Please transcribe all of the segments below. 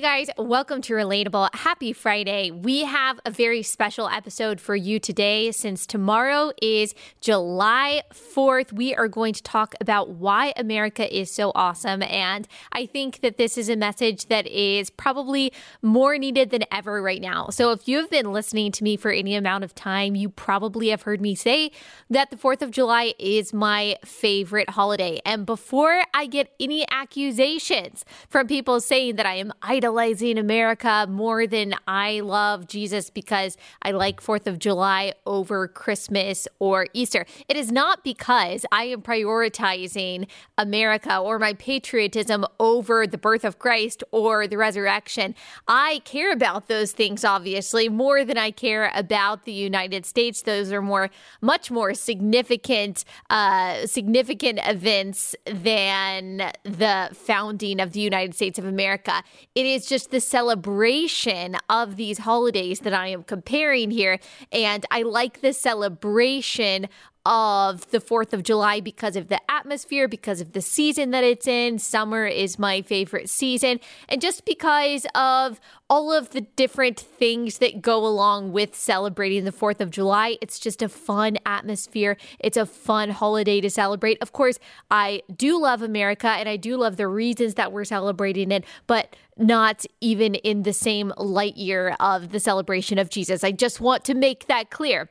Guys, welcome to Relatable. Happy Friday. We have a very special episode for you today since tomorrow is July 4th. We are going to talk about why America is so awesome. And I think that this is a message that is probably more needed than ever right now. So if you have been listening to me for any amount of time, you probably have heard me say that the 4th of July is my favorite holiday. And before I get any accusations from people saying that I am idolizing America more than I love Jesus because I like 4th of July over Christmas or Easter. It is not because I am prioritizing America or my patriotism over the birth of Christ or the resurrection. I care about those things, obviously, more than I care about the United States. Those are more, much more significant, uh, significant events than the founding of the United States of America. It is just the celebration of these holidays that I am comparing here. And I like the celebration of the 4th of July because of the atmosphere, because of the season that it's in. Summer is my favorite season. And just because of all of the different things that go along with celebrating the 4th of July, it's just a fun atmosphere. It's a fun holiday to celebrate. Of course, I do love America and I do love the reasons that we're celebrating it, but not even in the same light year of the celebration of Jesus. I just want to make that clear.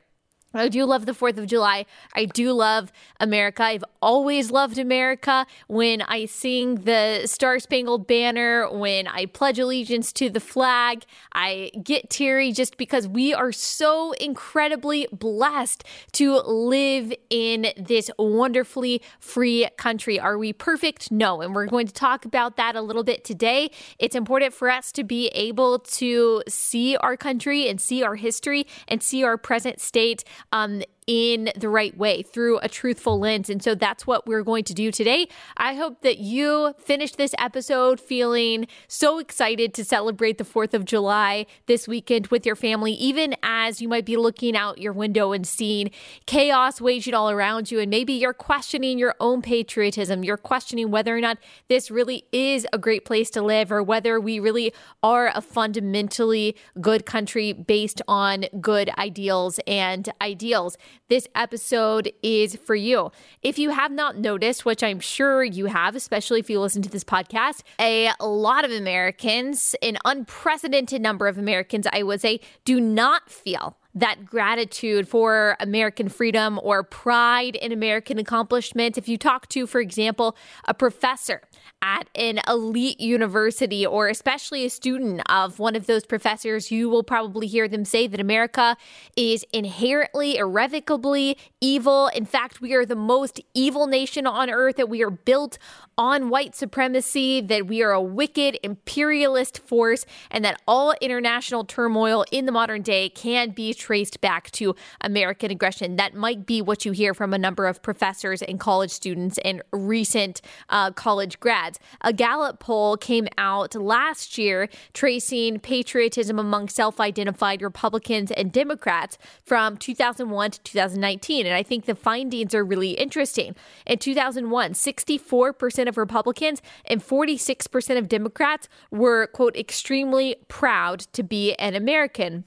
I do love the 4th of July. I do love America. I've always loved America. When I sing the Star Spangled Banner, when I pledge allegiance to the flag, I get teary just because we are so incredibly blessed to live in this wonderfully free country. Are we perfect? No. And we're going to talk about that a little bit today. It's important for us to be able to see our country and see our history and see our present state um, in the right way through a truthful lens. And so that's what we're going to do today. I hope that you finish this episode feeling so excited to celebrate the 4th of July this weekend with your family, even as you might be looking out your window and seeing chaos waging all around you. And maybe you're questioning your own patriotism. You're questioning whether or not this really is a great place to live or whether we really are a fundamentally good country based on good ideals and ideals this episode is for you. If you have not noticed, which I'm sure you have, especially if you listen to this podcast, a lot of Americans, an unprecedented number of Americans, I would say, do not feel that gratitude for American freedom or pride in American accomplishment. If you talk to, for example, a professor at an elite university or especially a student of one of those professors, you will probably hear them say that America is inherently, irrevocably evil. In fact, we are the most evil nation on earth, that we are built on white supremacy, that we are a wicked imperialist force, and that all international turmoil in the modern day can be traced back to American aggression. That might be what you hear from a number of professors and college students and recent uh, college grads. A Gallup poll came out last year tracing patriotism among self identified Republicans and Democrats from 2001 to 2019. And I think the findings are really interesting. In 2001, 64% of Republicans and 46% of Democrats were, quote, extremely proud to be an American.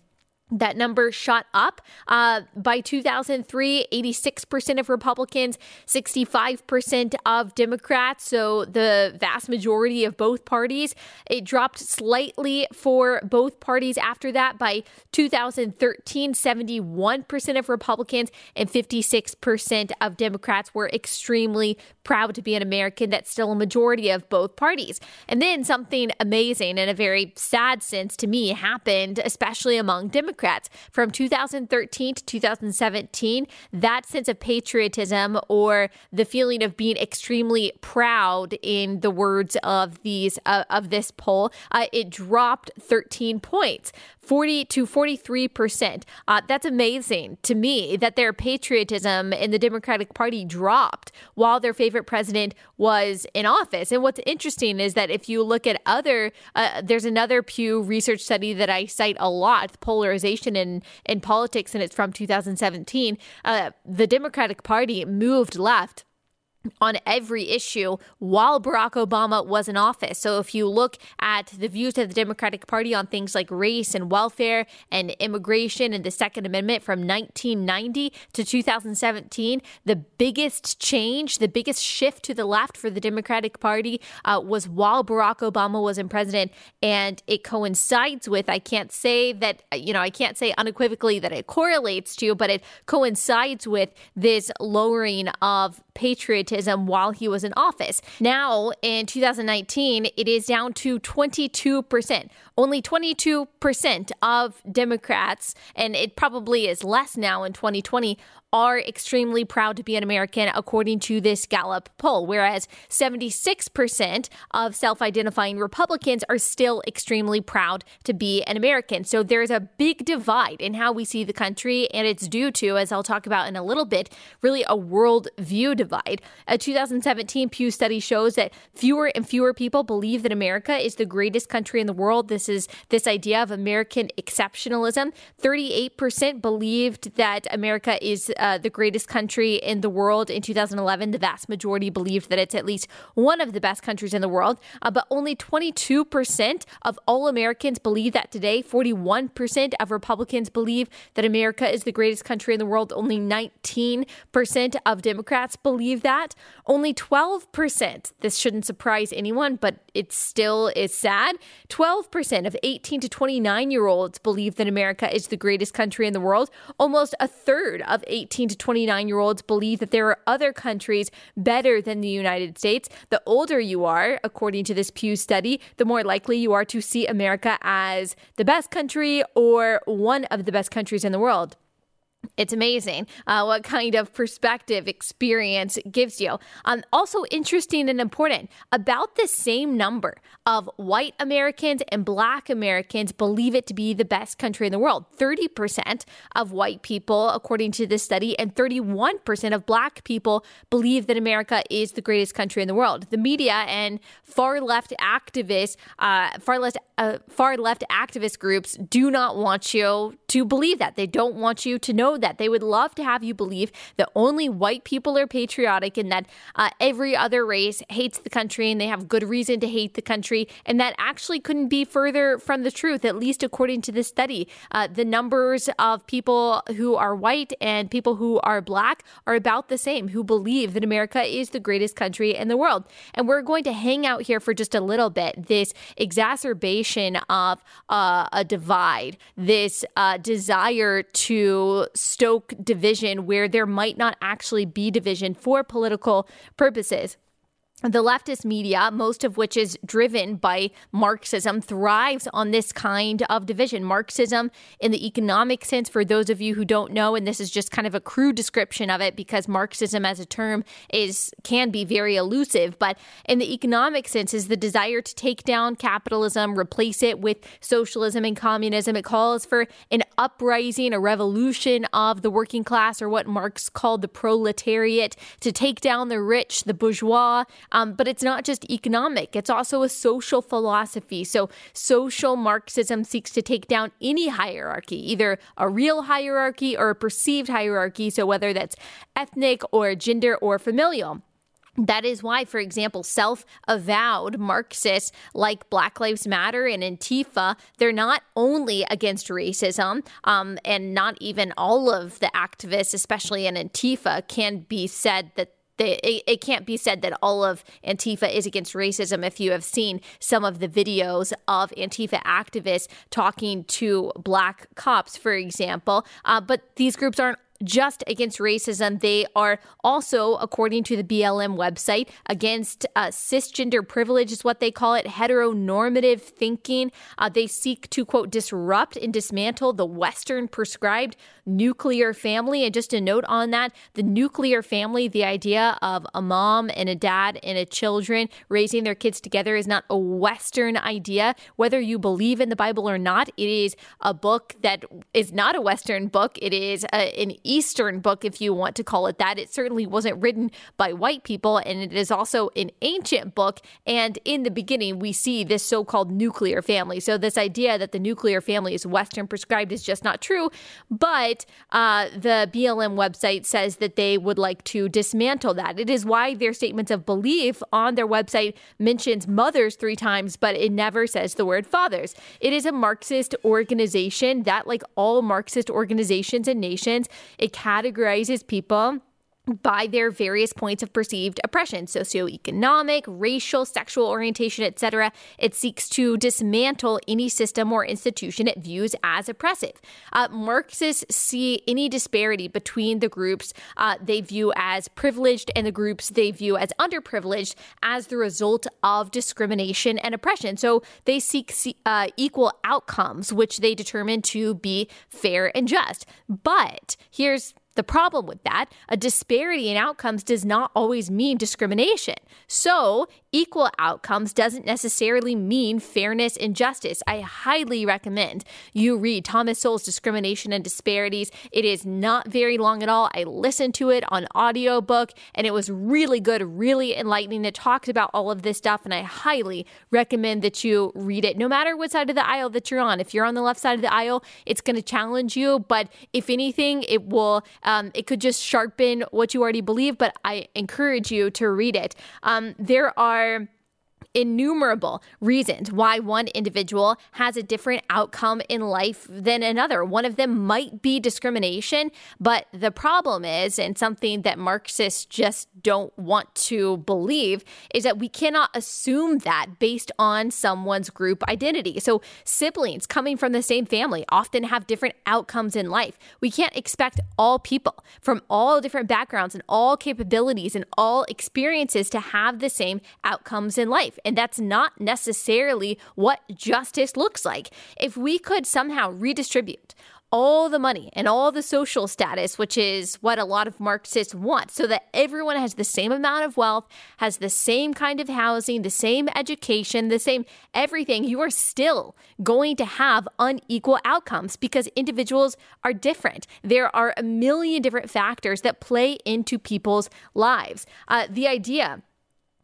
That number shot up. Uh, by 2003, 86% of Republicans, 65% of Democrats, so the vast majority of both parties. It dropped slightly for both parties after that. By 2013, 71% of Republicans and 56% of Democrats were extremely proud to be an American. That's still a majority of both parties. And then something amazing in a very sad sense to me happened, especially among Democrats. Democrats. From 2013 to 2017, that sense of patriotism or the feeling of being extremely proud, in the words of these uh, of this poll, uh, it dropped 13 points. 40 to 43%. Uh, that's amazing to me that their patriotism in the Democratic Party dropped while their favorite president was in office. And what's interesting is that if you look at other, uh, there's another Pew research study that I cite a lot, polarization in, in politics, and it's from 2017. Uh, the Democratic Party moved left on every issue while Barack Obama was in office. So if you look at the views of the Democratic Party on things like race and welfare and immigration and the Second Amendment from 1990 to 2017, the biggest change, the biggest shift to the left for the Democratic Party uh, was while Barack Obama was in president. And it coincides with, I can't say that, you know, I can't say unequivocally that it correlates to, but it coincides with this lowering of patriotism while he was in office. Now, in 2019, it is down to 22%. Only 22% of Democrats, and it probably is less now in 2020, are extremely proud to be an American, according to this Gallup poll, whereas 76% of self identifying Republicans are still extremely proud to be an American. So there's a big divide in how we see the country, and it's due to, as I'll talk about in a little bit, really a world view divide. A 2017 Pew study shows that fewer and fewer people believe that America is the greatest country in the world. This is this idea of American exceptionalism. 38% believed that America is uh, the greatest country in the world in 2011. The vast majority believed that it's at least one of the best countries in the world, uh, but only 22% of all Americans believe that today. 41% of Republicans believe that America is the greatest country in the world. Only 19% of Democrats believe that. Only 12%, this shouldn't surprise anyone, but it still is sad. 12% of 18 to 29 year olds believe that America is the greatest country in the world. Almost a third of 18 18 to 29 year olds believe that there are other countries better than the United States. The older you are, according to this Pew study, the more likely you are to see America as the best country or one of the best countries in the world it's amazing uh, what kind of perspective experience gives you. Um, also interesting and important about the same number of white Americans and black Americans believe it to be the best country in the world. 30% of white people, according to this study, and 31% of black people believe that America is the greatest country in the world. The media and far left activists, uh, far left, uh, far left activist groups do not want you to believe that. They don't want you to know that. They would love to have you believe that only white people are patriotic and that uh, every other race hates the country and they have good reason to hate the country. And that actually couldn't be further from the truth, at least according to this study. Uh, the numbers of people who are white and people who are black are about the same, who believe that America is the greatest country in the world. And we're going to hang out here for just a little bit. This exacerbation of uh, a divide, this uh, desire to stoke division where there might not actually be division for political purposes the leftist media, most of which is driven by Marxism, thrives on this kind of division. Marxism, in the economic sense, for those of you who don't know, and this is just kind of a crude description of it because Marxism as a term is can be very elusive, but in the economic sense, is the desire to take down capitalism, replace it with socialism and communism. It calls for an uprising, a revolution of the working class, or what Marx called the proletariat, to take down the rich, the bourgeois. Um, but it's not just economic, it's also a social philosophy. So, social Marxism seeks to take down any hierarchy, either a real hierarchy or a perceived hierarchy. So, whether that's ethnic or gender or familial. That is why, for example, self avowed Marxists like Black Lives Matter and Antifa, they're not only against racism, um, and not even all of the activists, especially in Antifa, can be said that they, it, it, can't be said that all of Antifa is against racism if you have seen some of the videos of Antifa activists talking to black cops, for example. Uh, but these groups aren't just against racism. They are also, according to the BLM website, against uh, cisgender privilege, is what they call it, heteronormative thinking. Uh, they seek to, quote, disrupt and dismantle the Western prescribed nuclear family. And just a note on that the nuclear family, the idea of a mom and a dad and a children raising their kids together, is not a Western idea. Whether you believe in the Bible or not, it is a book that is not a Western book. It is a, an Eastern book, if you want to call it that. It certainly wasn't written by white people, and it is also an ancient book. And in the beginning, we see this so called nuclear family. So, this idea that the nuclear family is Western prescribed is just not true. But uh, the BLM website says that they would like to dismantle that. It is why their statements of belief on their website mentions mothers three times, but it never says the word fathers. It is a Marxist organization that, like all Marxist organizations and nations, it categorizes people by their various points of perceived oppression socioeconomic racial sexual orientation etc it seeks to dismantle any system or institution it views as oppressive. Uh, marxists see any disparity between the groups uh, they view as privileged and the groups they view as underprivileged as the result of discrimination and oppression. So they seek uh, equal outcomes which they determine to be fair and just. But here's the problem with that, a disparity in outcomes does not always mean discrimination. So, equal outcomes doesn't necessarily mean fairness and justice. I highly recommend you read Thomas Sowell's Discrimination and Disparities. It is not very long at all. I listened to it on audiobook and it was really good, really enlightening. It talks about all of this stuff and I highly recommend that you read it no matter what side of the aisle that you're on. If you're on the left side of the aisle, it's going to challenge you, but if anything, it will um, it could just sharpen what you already believe, but I encourage you to read it. Um, there are so innumerable reasons why one individual has a different outcome in life than another. One of them might be discrimination, but the problem is, and something that Marxists just don't want to believe, is that we cannot assume that based on someone's group identity. So, siblings coming from the same family often have different outcomes in life. We can't expect all people from all different backgrounds and all capabilities and all experiences to have the same outcomes in life. And that's not necessarily what justice looks like. If we could somehow redistribute all the money and all the social status, which is what a lot of Marxists want, so that everyone has the same amount of wealth, has the same kind of housing, the same education, the same everything, you are still going to have unequal outcomes because individuals are different. There are a million different factors that play into people's lives. Uh, the idea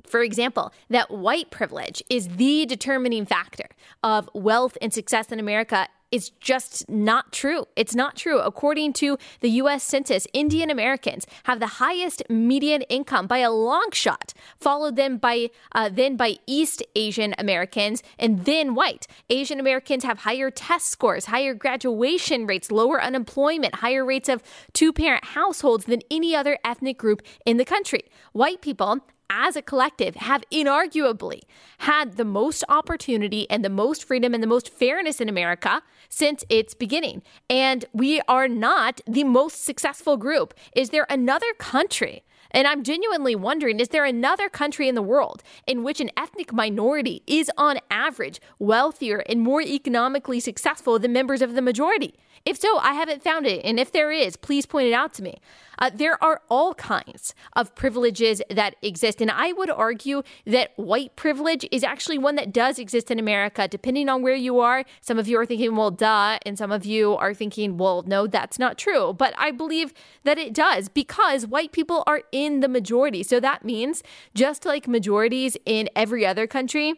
for example, that white privilege is the determining factor of wealth and success in America is just not true. It's not true. According to the US Census, Indian Americans have the highest median income by a long shot, followed then by uh, then by East Asian Americans and then white. Asian Americans have higher test scores, higher graduation rates, lower unemployment, higher rates of two-parent households than any other ethnic group in the country. White people as a collective have inarguably had the most opportunity and the most freedom and the most fairness in America since its beginning. And we are not the most successful group. Is there another country? And I'm genuinely wondering is there another country in the world in which an ethnic minority is, on average, wealthier and more economically successful than members of the majority? If so, I haven't found it. And if there is, please point it out to me. Uh, there are all kinds of privileges that exist. And I would argue that white privilege is actually one that does exist in America, depending on where you are. Some of you are thinking, well, duh. And some of you are thinking, well, no, that's not true. But I believe that it does because white people are in the majority. So that means just like majorities in every other country,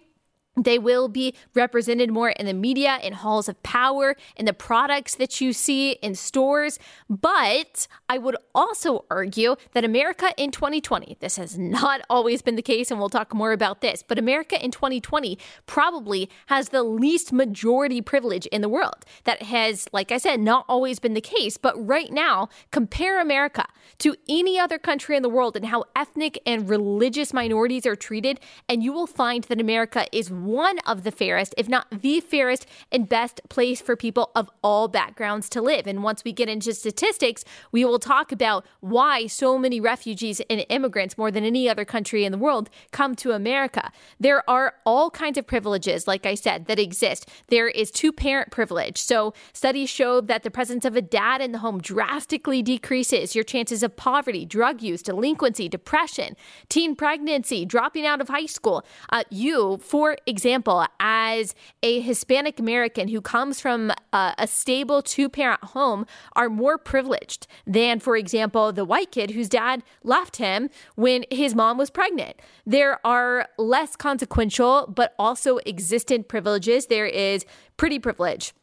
they will be represented more in the media, in halls of power, in the products that you see in stores. But I would also argue that America in 2020, this has not always been the case, and we'll talk more about this, but America in 2020 probably has the least majority privilege in the world. That has, like I said, not always been the case. But right now, compare America to any other country in the world and how ethnic and religious minorities are treated, and you will find that America is one of the fairest, if not the fairest and best place for people of all backgrounds to live. And once we get into statistics, we will talk about why so many refugees and immigrants, more than any other country in the world, come to America. There are all kinds of privileges, like I said, that exist. There is two parent privilege. So studies show that the presence of a dad in the home drastically decreases your chances of poverty, drug use, delinquency, depression, teen pregnancy, dropping out of high school. Uh, you, for example, example, as a Hispanic American who comes from a, a stable two parent home, are more privileged than, for example, the white kid whose dad left him when his mom was pregnant. There are less consequential but also existent privileges. There is pretty privilege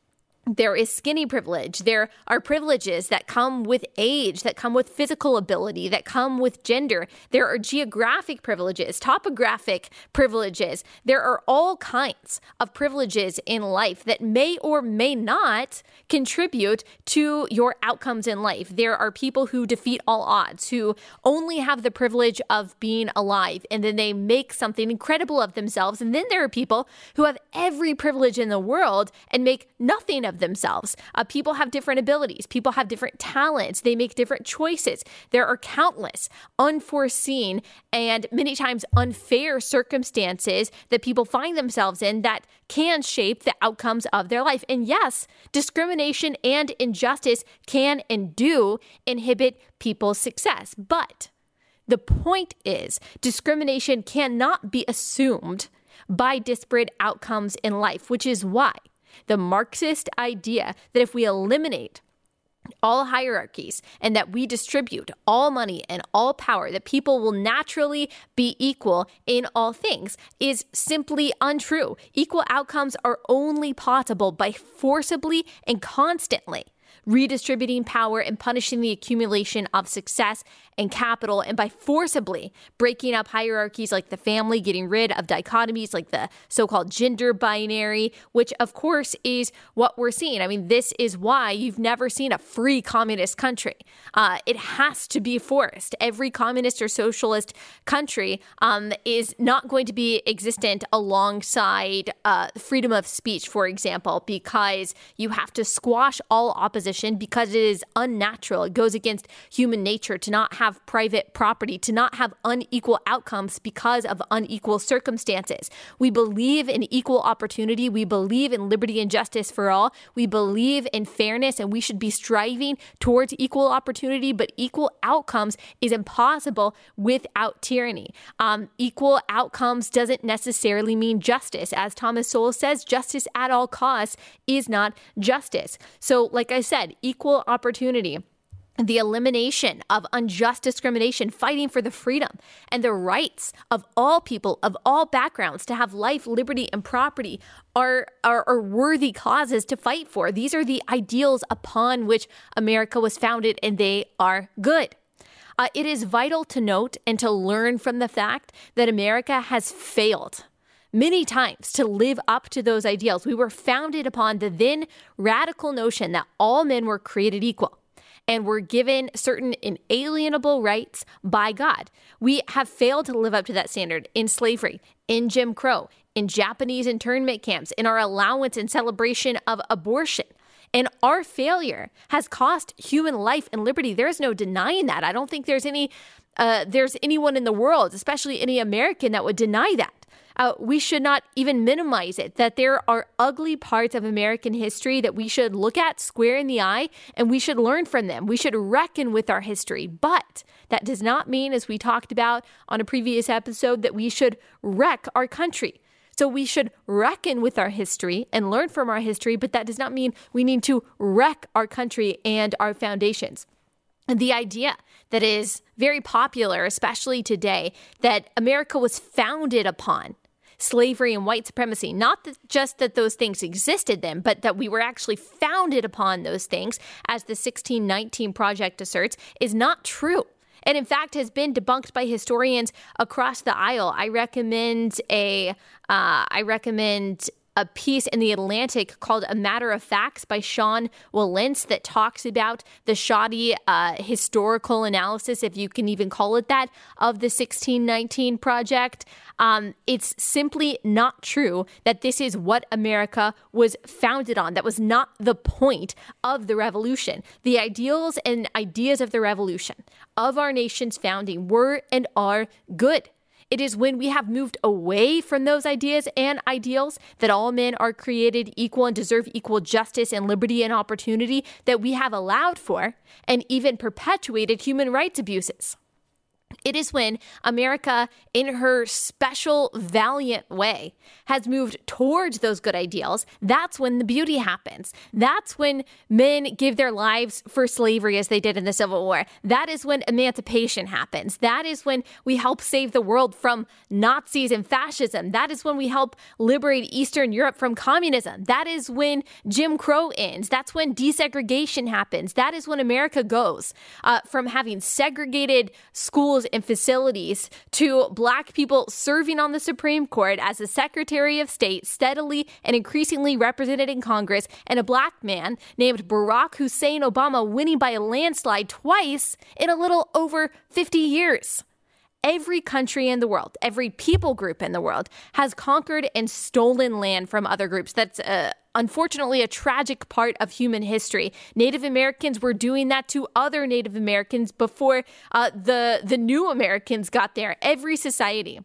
there is skinny privilege. There are privileges that come with age, that come with physical ability, that come with gender. There are geographic privileges, topographic privileges. There are all kinds of privileges in life that may or may not contribute to your outcomes in life. There are people who defeat all odds, who only have the privilege of being alive, and then they make something incredible of themselves. And then there are people who have every privilege in the world and make nothing of themselves. Uh, people have different abilities, people have different talents, they make different choices. There are countless unforeseen and many times unfair circumstances that people find themselves in that can shape the outcomes of their life. And yes, discrimination and injustice can and do inhibit people's success. But the point is, discrimination cannot be assumed by disparate outcomes in life, which is why the Marxist idea that if we eliminate all hierarchies and that we distribute all money and all power, that people will naturally be equal in all things, is simply untrue. Equal outcomes are only possible by forcibly and constantly redistributing power and punishing the accumulation of success and capital, and by forcibly breaking up hierarchies like the family, getting rid of dichotomies like the so called gender binary, which of course is what we're seeing. I mean, this is why you've never seen a free communist country. Uh, it has to be forced. Every communist or socialist country um, is not going to be existent alongside uh, freedom of speech, for example, because you have to squash all opposition because it is unnatural. It goes against human nature to not have private property, to not have unequal outcomes because of unequal circumstances. We believe in equal opportunity. We believe in liberty and justice for all. We believe in fairness and we should be striving towards equal opportunity, but equal outcomes is impossible without tyranny. Um, equal outcomes doesn't necessarily mean justice. As Thomas Sowell says, justice at all costs is not justice. So, like I said, equal opportunity the elimination of unjust discrimination, fighting for the freedom and the rights of all people of all backgrounds to have life, liberty, and property are, are, are, worthy causes to fight for. These are the ideals upon which America was founded, and they are good. Uh, it is vital to note and to learn from the fact that America has failed many times to live up to those ideals. We were founded upon the then radical notion that all men were created equal and were given certain inalienable rights by God. We have failed to live up to that standard in slavery, in Jim Crow, in Japanese internment camps, in our allowance and celebration of abortion. And our failure has cost human life and liberty. There is no denying that. I don't think there's any uh, there's anyone in the world, especially any American, that would deny that uh, we should not even minimize it. That there are ugly parts of American history that we should look at square in the eye and we should learn from them. We should reckon with our history. But that does not mean, as we talked about on a previous episode, that we should wreck our country. So we should reckon with our history and learn from our history, but that does not mean we need to wreck our country and our foundations. The idea that is very popular, especially today, that America was founded upon slavery and white supremacy. Not that just that those things existed then, but that we were actually founded upon those things, as the 1619 Project asserts, is not true and in fact has been debunked by historians across the aisle. I recommend a uh, I recommend a piece in the Atlantic called A Matter of Facts by Sean Wilentz that talks about the shoddy uh, historical analysis, if you can even call it that, of the 1619 Project. Um, it's simply not true that this is what America was founded on. That was not the point of the revolution. The ideals and ideas of the revolution, of our nation's founding, were and are good. It is when we have moved away from those ideas and ideals that all men are created equal and deserve equal justice and liberty and opportunity that we have allowed for and even perpetuated human rights abuses. It is when America, in her special, valiant way, has moved towards those good ideals. That's when the beauty happens. That's when men give their lives for slavery as they did in the Civil War. That is when emancipation happens. That is when we help save the world from Nazis and fascism. That is when we help liberate Eastern Europe from communism. That is when Jim Crow ends. That's when desegregation happens. That is when America goes uh, from having segregated schools and facilities to black people serving on the Supreme Court as a Secretary of State, steadily and increasingly represented in Congress, and a black man named Barack Hussein Obama winning by a landslide twice in a little over 50 years every country in the world, every people group in the world has conquered and stolen land from other groups. That's uh, unfortunately a tragic part of human history. Native Americans were doing that to other Native Americans before uh, the the new Americans got there. Every society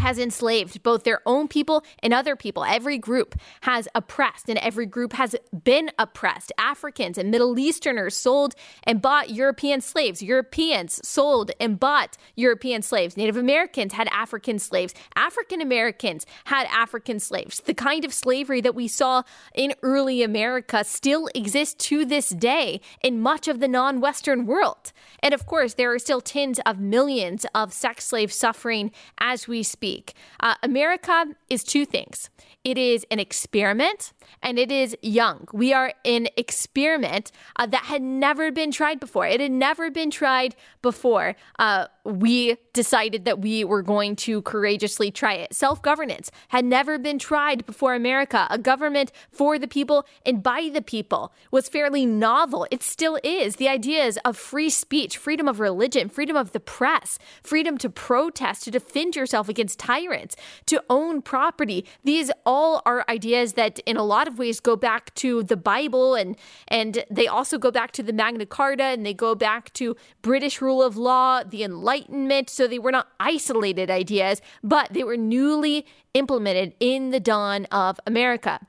has enslaved both their own people and other people. Every group has oppressed, and every group has been oppressed. Africans and Middle Easterners sold and bought European slaves. Europeans sold and bought European slaves. Native Americans had African slaves. African Americans had African slaves. The kind of slavery that we saw in early America still exists to this day in much of the non Western world. And of course, there are still tens of millions of sex slaves suffering as we speak week. Uh, America is two things it is an experiment and it is young. We are an experiment uh, that had never been tried before. It had never been tried before. Uh, we decided that we were going to courageously try it. Self governance had never been tried before America. A government for the people and by the people was fairly novel. It still is. The ideas of free speech, freedom of religion, freedom of the press, freedom to protest, to defend yourself against tyrants, to own property. These all are ideas that, in a lot of ways, go back to the Bible and and they also go back to the Magna Carta and they go back to British rule of law, the Enlightenment. So they were not isolated ideas, but they were newly implemented in the dawn of America.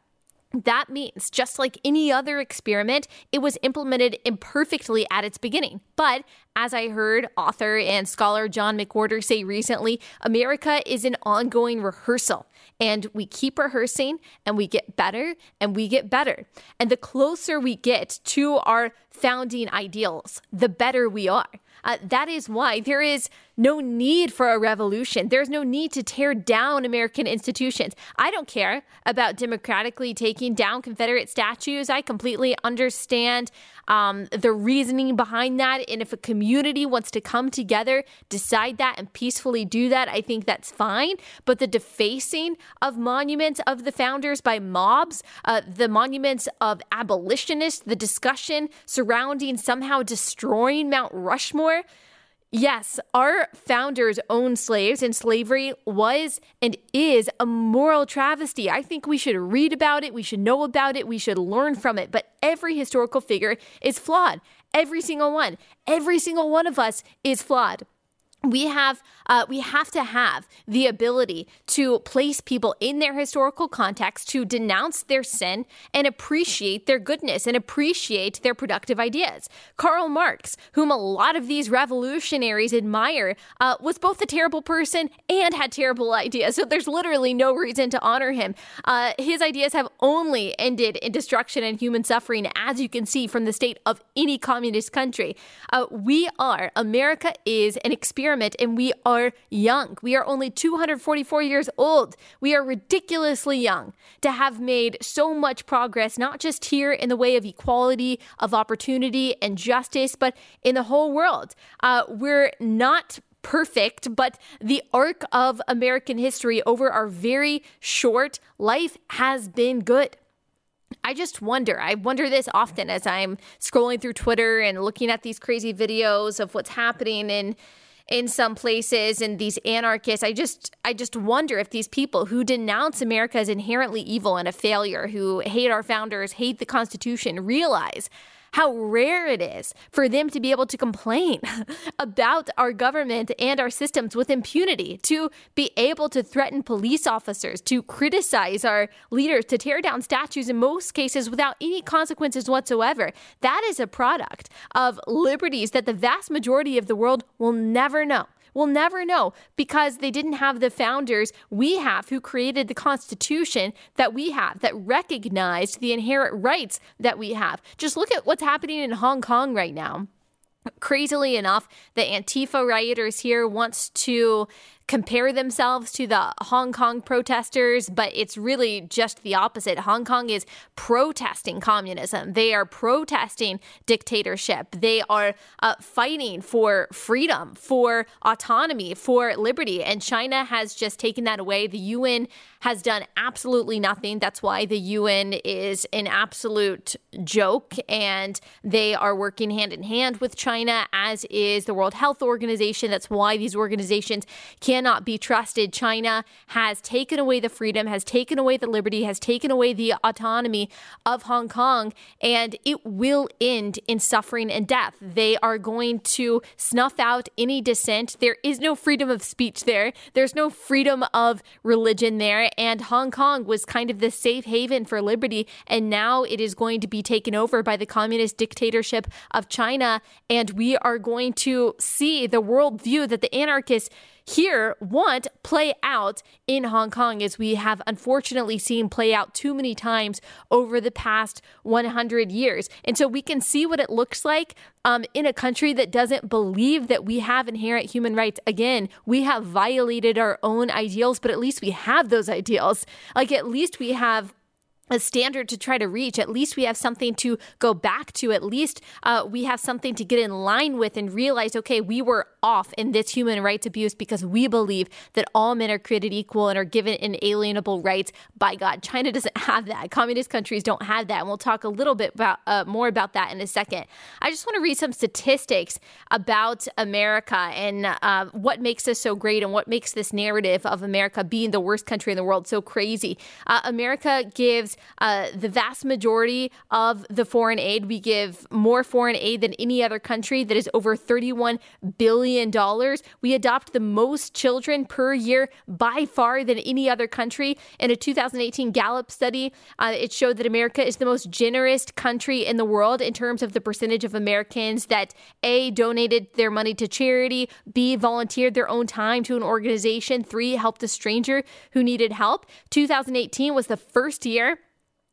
That means, just like any other experiment, it was implemented imperfectly at its beginning. But as I heard author and scholar John McWhorter say recently, America is an ongoing rehearsal. And we keep rehearsing and we get better and we get better. And the closer we get to our founding ideals, the better we are. Uh, that is why there is no need for a revolution. There's no need to tear down American institutions. I don't care about democratically taking down Confederate statues. I completely understand um, the reasoning behind that. And if a community wants to come together, decide that, and peacefully do that, I think that's fine. But the defacing of monuments of the founders by mobs, uh, the monuments of abolitionists, the discussion surrounding somehow destroying Mount Rushmore. Yes, our founders owned slaves, and slavery was and is a moral travesty. I think we should read about it, we should know about it, we should learn from it. But every historical figure is flawed. Every single one. Every single one of us is flawed we have uh, we have to have the ability to place people in their historical context to denounce their sin and appreciate their goodness and appreciate their productive ideas. Karl marx whom a lot of these revolutionaries admire uh, was both a terrible person and had terrible ideas so there's literally no reason to honor him. Uh, his ideas have only ended in destruction and human suffering as you can see from the state of any communist country. Uh, we are america is an experiment and we are young. We are only 244 years old. We are ridiculously young to have made so much progress, not just here in the way of equality, of opportunity, and justice, but in the whole world. Uh, we're not perfect, but the arc of American history over our very short life has been good. I just wonder. I wonder this often as I'm scrolling through Twitter and looking at these crazy videos of what's happening in in some places and these anarchists. I just i just wonder if these people who denounce america as inherently evil and a failure who hate our founders hate the constitution realize how rare it is for them to be able to complain about our government and our systems with impunity, to be able to threaten police officers, to criticize our leaders, to tear down statues in most cases without any consequences whatsoever. That is a product of liberties that the vast majority of the world will never know We'll never know because they didn't have the founders we have who created the Constitution that we have, that recognized the inherent rights that we have. Just look at what's happening in Hong Kong right now. Crazily enough, the Antifa rioters here wants to compare themselves to the Hong Kong protesters, but it's really just the opposite. Hong Kong is protesting communism, they are protesting dictatorship, they are uh, fighting for freedom, for autonomy, for liberty. And China has just taken that away. The UN has done absolutely nothing. That's why the UN is an absolute joke, and they are working hand in hand with China, as is the World Health Organization. That's why these organizations can cannot be trusted. China has taken away the freedom, has taken away the liberty, has taken away the autonomy of Hong Kong, and it will end in suffering and death. They are going to snuff out any dissent. There is no freedom of speech there, there's no freedom of religion there. And Hong Kong was kind of the safe haven for liberty. And now it is going to be taken over by the communist dictatorship of China. And we are going to see the worldview that the anarchists here want play out in Hong Kong, as we have unfortunately seen play out too many times over the past 100 years. And so we can see what it looks like um, in a country that doesn't believe that we have inherent human rights. Again, we have violated our own ideals, but at least we have those ideals. Like, at least we have a standard to try to reach. At least we have something to go back to. At least uh, we have something to get in line with and realize, okay, we were off in this human rights abuse because we believe that all men are created equal and are given inalienable rights by God. China doesn't have that. Communist countries don't have that. And we'll talk a little bit about uh, more about that in a second. I just want to read some statistics about America and uh, what makes us so great and what makes this narrative of America being the worst country in the world so crazy. Uh, America gives uh, the vast majority of the foreign aid. We give more foreign aid than any other country that is over $31 billion. We adopt the most children per year by far than any other country. In a 2018 Gallup study, uh, it showed that America is the most generous country in the world in terms of the percentage of Americans that A, donated their money to charity, B, volunteered their own time to an organization, three, helped a stranger who needed help. 2018 was the first year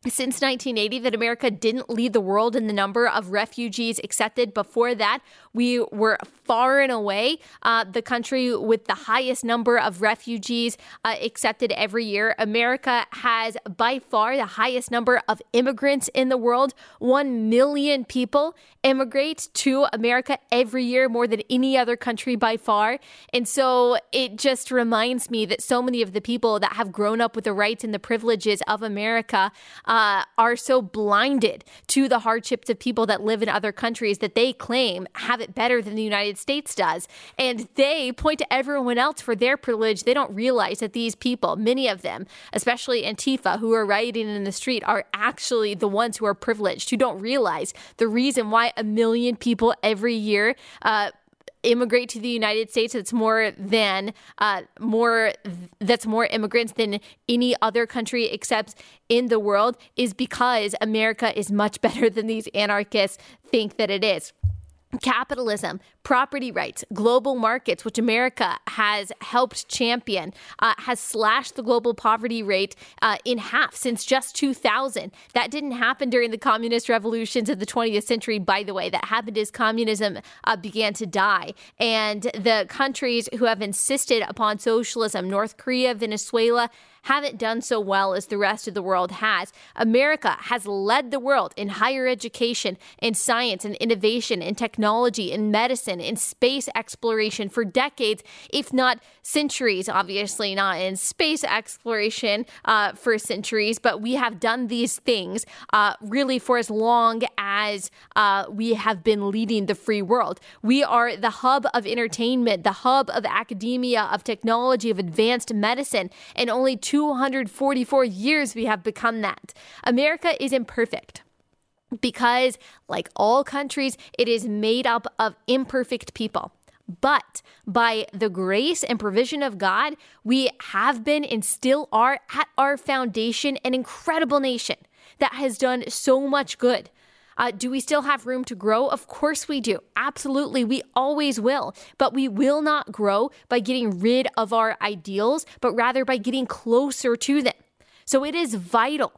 since 1980 that America didn't lead the world in the number of refugees accepted. Before that, we were far and away uh, the country with the highest number of refugees uh, accepted every year. America has by far the highest number of immigrants in the world. One million people immigrate to America every year, more than any other country by far. And so it just reminds me that so many of the people that have grown up with the rights and the privileges of America uh, are so blinded to the hardships of people that live in other countries that they claim have it better than the United States does. And they point to everyone else for their privilege. They don't realize that these people, many of them, especially Antifa, who are rioting in the street, are actually the ones who are privileged, who don't realize the reason why a million people every year uh, immigrate to the United States. That's more than uh, more that's more immigrants than any other country except in the world is because America is much better than these anarchists think that it is capitalism, property rights, global markets, which America has helped champion, uh, has slashed the global poverty rate uh, in half since just 2000. That didn't happen during the communist revolutions of the 20th century, by the way. That happened as communism uh, began to die. And the countries who have insisted upon socialism, North Korea, Venezuela, haven't done so well as the rest of the world has. America has led the world in higher education, in science and innovation, in technology, in medicine, in space exploration for decades, if not centuries. Obviously, not in space exploration uh, for centuries, but we have done these things uh, really for as long as uh, we have been leading the free world. We are the hub of entertainment, the hub of academia, of technology, of advanced medicine, and only 244 years we have become that. America is imperfect because, like all countries, it is made up of imperfect people. But by the grace and provision of God, we have been and still are at our foundation an incredible nation that has done so much good. Uh, do we still have room to grow? Of course we do. Absolutely. We always will. But we will not grow by getting rid of our ideals, but rather by getting closer to them. So it is vital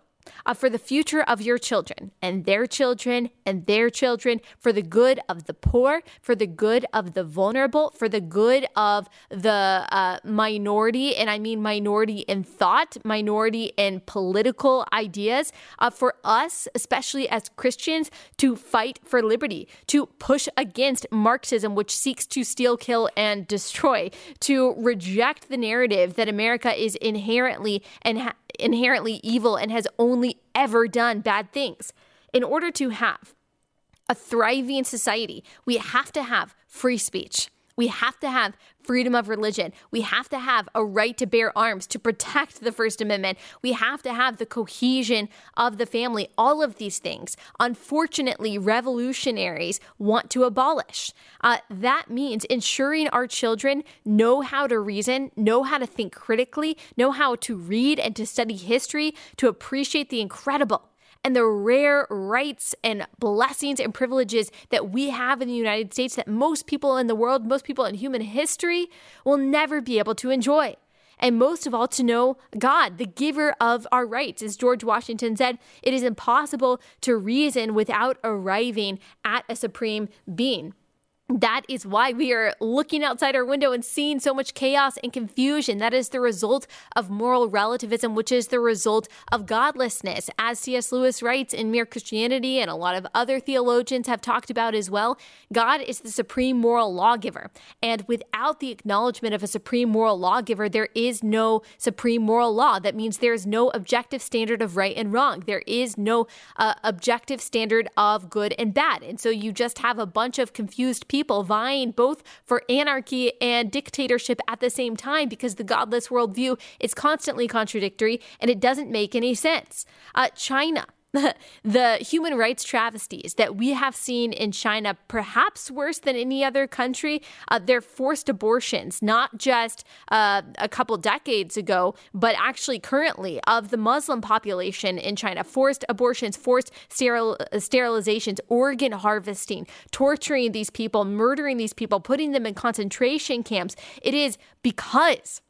uh, for the future of your children and their children and their children, for the good of the poor, for the good of the vulnerable, for the good of the uh, minority, and I mean minority in thought, minority in political ideas, uh, for us, especially as Christians, to fight for liberty, to push against Marxism, which seeks to steal, kill, and destroy, to reject the narrative that America is inherently and ha- inherently evil and has only ever done bad things. In order to have a thriving society, we have to have free speech. We have to have freedom of religion. We have to have a right to bear arms to protect the First Amendment. We have to have the cohesion of the family. All of these things, unfortunately, revolutionaries want to abolish. Uh, that means ensuring our children know how to reason, know how to think critically, know how to read and to study history, to appreciate the incredible and the rare rights and blessings and privileges that we have in the United States that most people in the world, most people in human history will never be able to enjoy. And most of all, to know God, the giver of our rights. As George Washington said, it is impossible to reason without arriving at a supreme being that is why we are looking outside our window and seeing so much chaos and confusion. That is the result of moral relativism, which is the result of godlessness. As C.S. Lewis writes in Mere Christianity, and a lot of other theologians have talked about as well, God is the supreme moral lawgiver. And without the acknowledgement of a supreme moral lawgiver, there is no supreme moral law. That means there is no objective standard of right and wrong. There is no uh, objective standard of good and bad. And so you just have a bunch of confused people people vying both for anarchy and dictatorship at the same time because the godless worldview is constantly contradictory and it doesn't make any sense. Uh, China the human rights travesties that we have seen in China, perhaps worse than any other country, uh, they're forced abortions, not just uh, a couple decades ago, but actually currently of the Muslim population in China. Forced abortions, forced steril- sterilizations, organ harvesting, torturing these people, murdering these people, putting them in concentration camps. It is because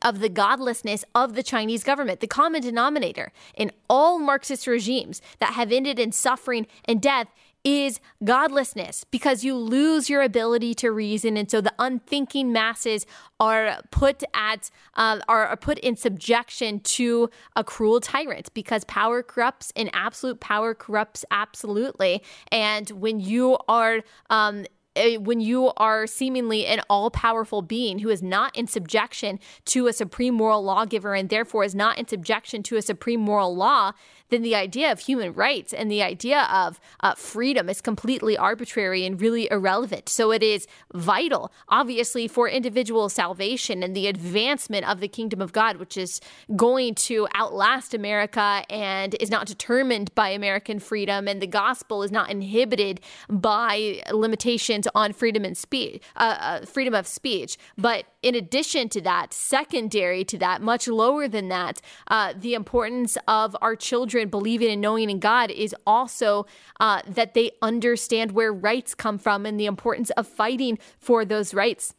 of the godlessness of the Chinese government. The common denominator in all Marxist regimes that have ended in suffering and death is godlessness because you lose your ability to reason and so the unthinking masses are put at uh, are put in subjection to a cruel tyrant because power corrupts and absolute power corrupts absolutely and when you are um, when you are seemingly an all powerful being who is not in subjection to a supreme moral lawgiver and therefore is not in subjection to a supreme moral law, then the idea of human rights and the idea of uh, freedom is completely arbitrary and really irrelevant. So it is vital, obviously, for individual salvation and the advancement of the kingdom of God, which is going to outlast America and is not determined by American freedom, and the gospel is not inhibited by limitations on freedom and speech, uh, uh, freedom of speech. But in addition to that, secondary to that, much lower than that, uh, the importance of our children believing and knowing in God is also uh, that they understand where rights come from and the importance of fighting for those rights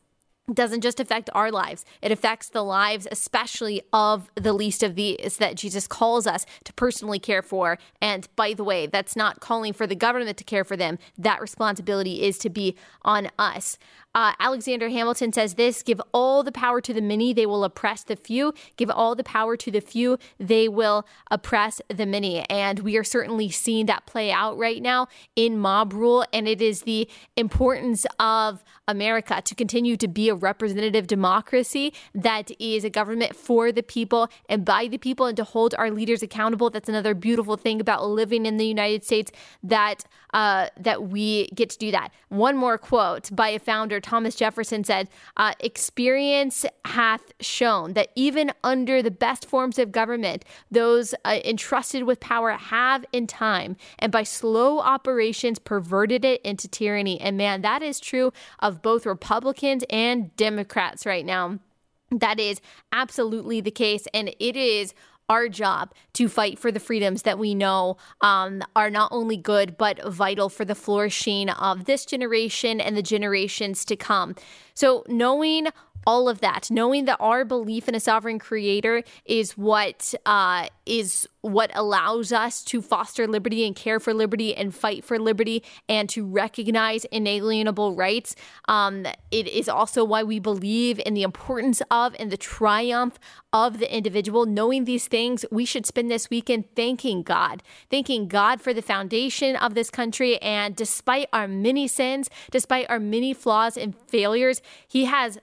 doesn't just affect our lives, it affects the lives, especially of the least of these that Jesus calls us to personally care for. And by the way, that's not calling for the government to care for them. That responsibility is to be on us. Uh, Alexander Hamilton says this Give all the power to the many, they will oppress the few. Give all the power to the few, they will oppress the many. And we are certainly seeing that play out right now in mob rule. And it is the importance of America to continue to be a representative democracy that is a government for the people and by the people and to hold our leaders accountable. That's another beautiful thing about living in the United States that uh, that we get to do that. One more quote by a founder, Thomas Jefferson said, uh, Experience hath shown that even under the best forms of government, those uh, entrusted with power have in time and by slow operations perverted it into tyranny. And man, that is true of both Republicans and Democrats right now. That is absolutely the case. And it is our job to fight for the freedoms that we know um, are not only good, but vital for the flourishing of this generation and the generations to come. So, knowing all of that, knowing that our belief in a sovereign creator is what uh, is what allows us to foster liberty and care for liberty and fight for liberty and to recognize inalienable rights. Um, it is also why we believe in the importance of and the triumph of the individual. Knowing these things, we should spend this weekend thanking God, thanking God for the foundation of this country. And despite our many sins, despite our many flaws and failures, He has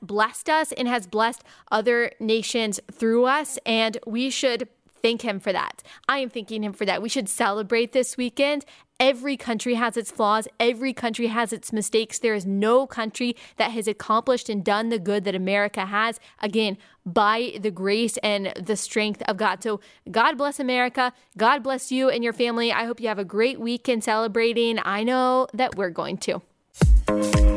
us and has blessed other nations through us. And we should thank him for that. I am thanking him for that. We should celebrate this weekend. Every country has its flaws. Every country has its mistakes. There is no country that has accomplished and done the good that America has. Again, by the grace and the strength of God. So, God bless America. God bless you and your family. I hope you have a great weekend celebrating. I know that we're going to.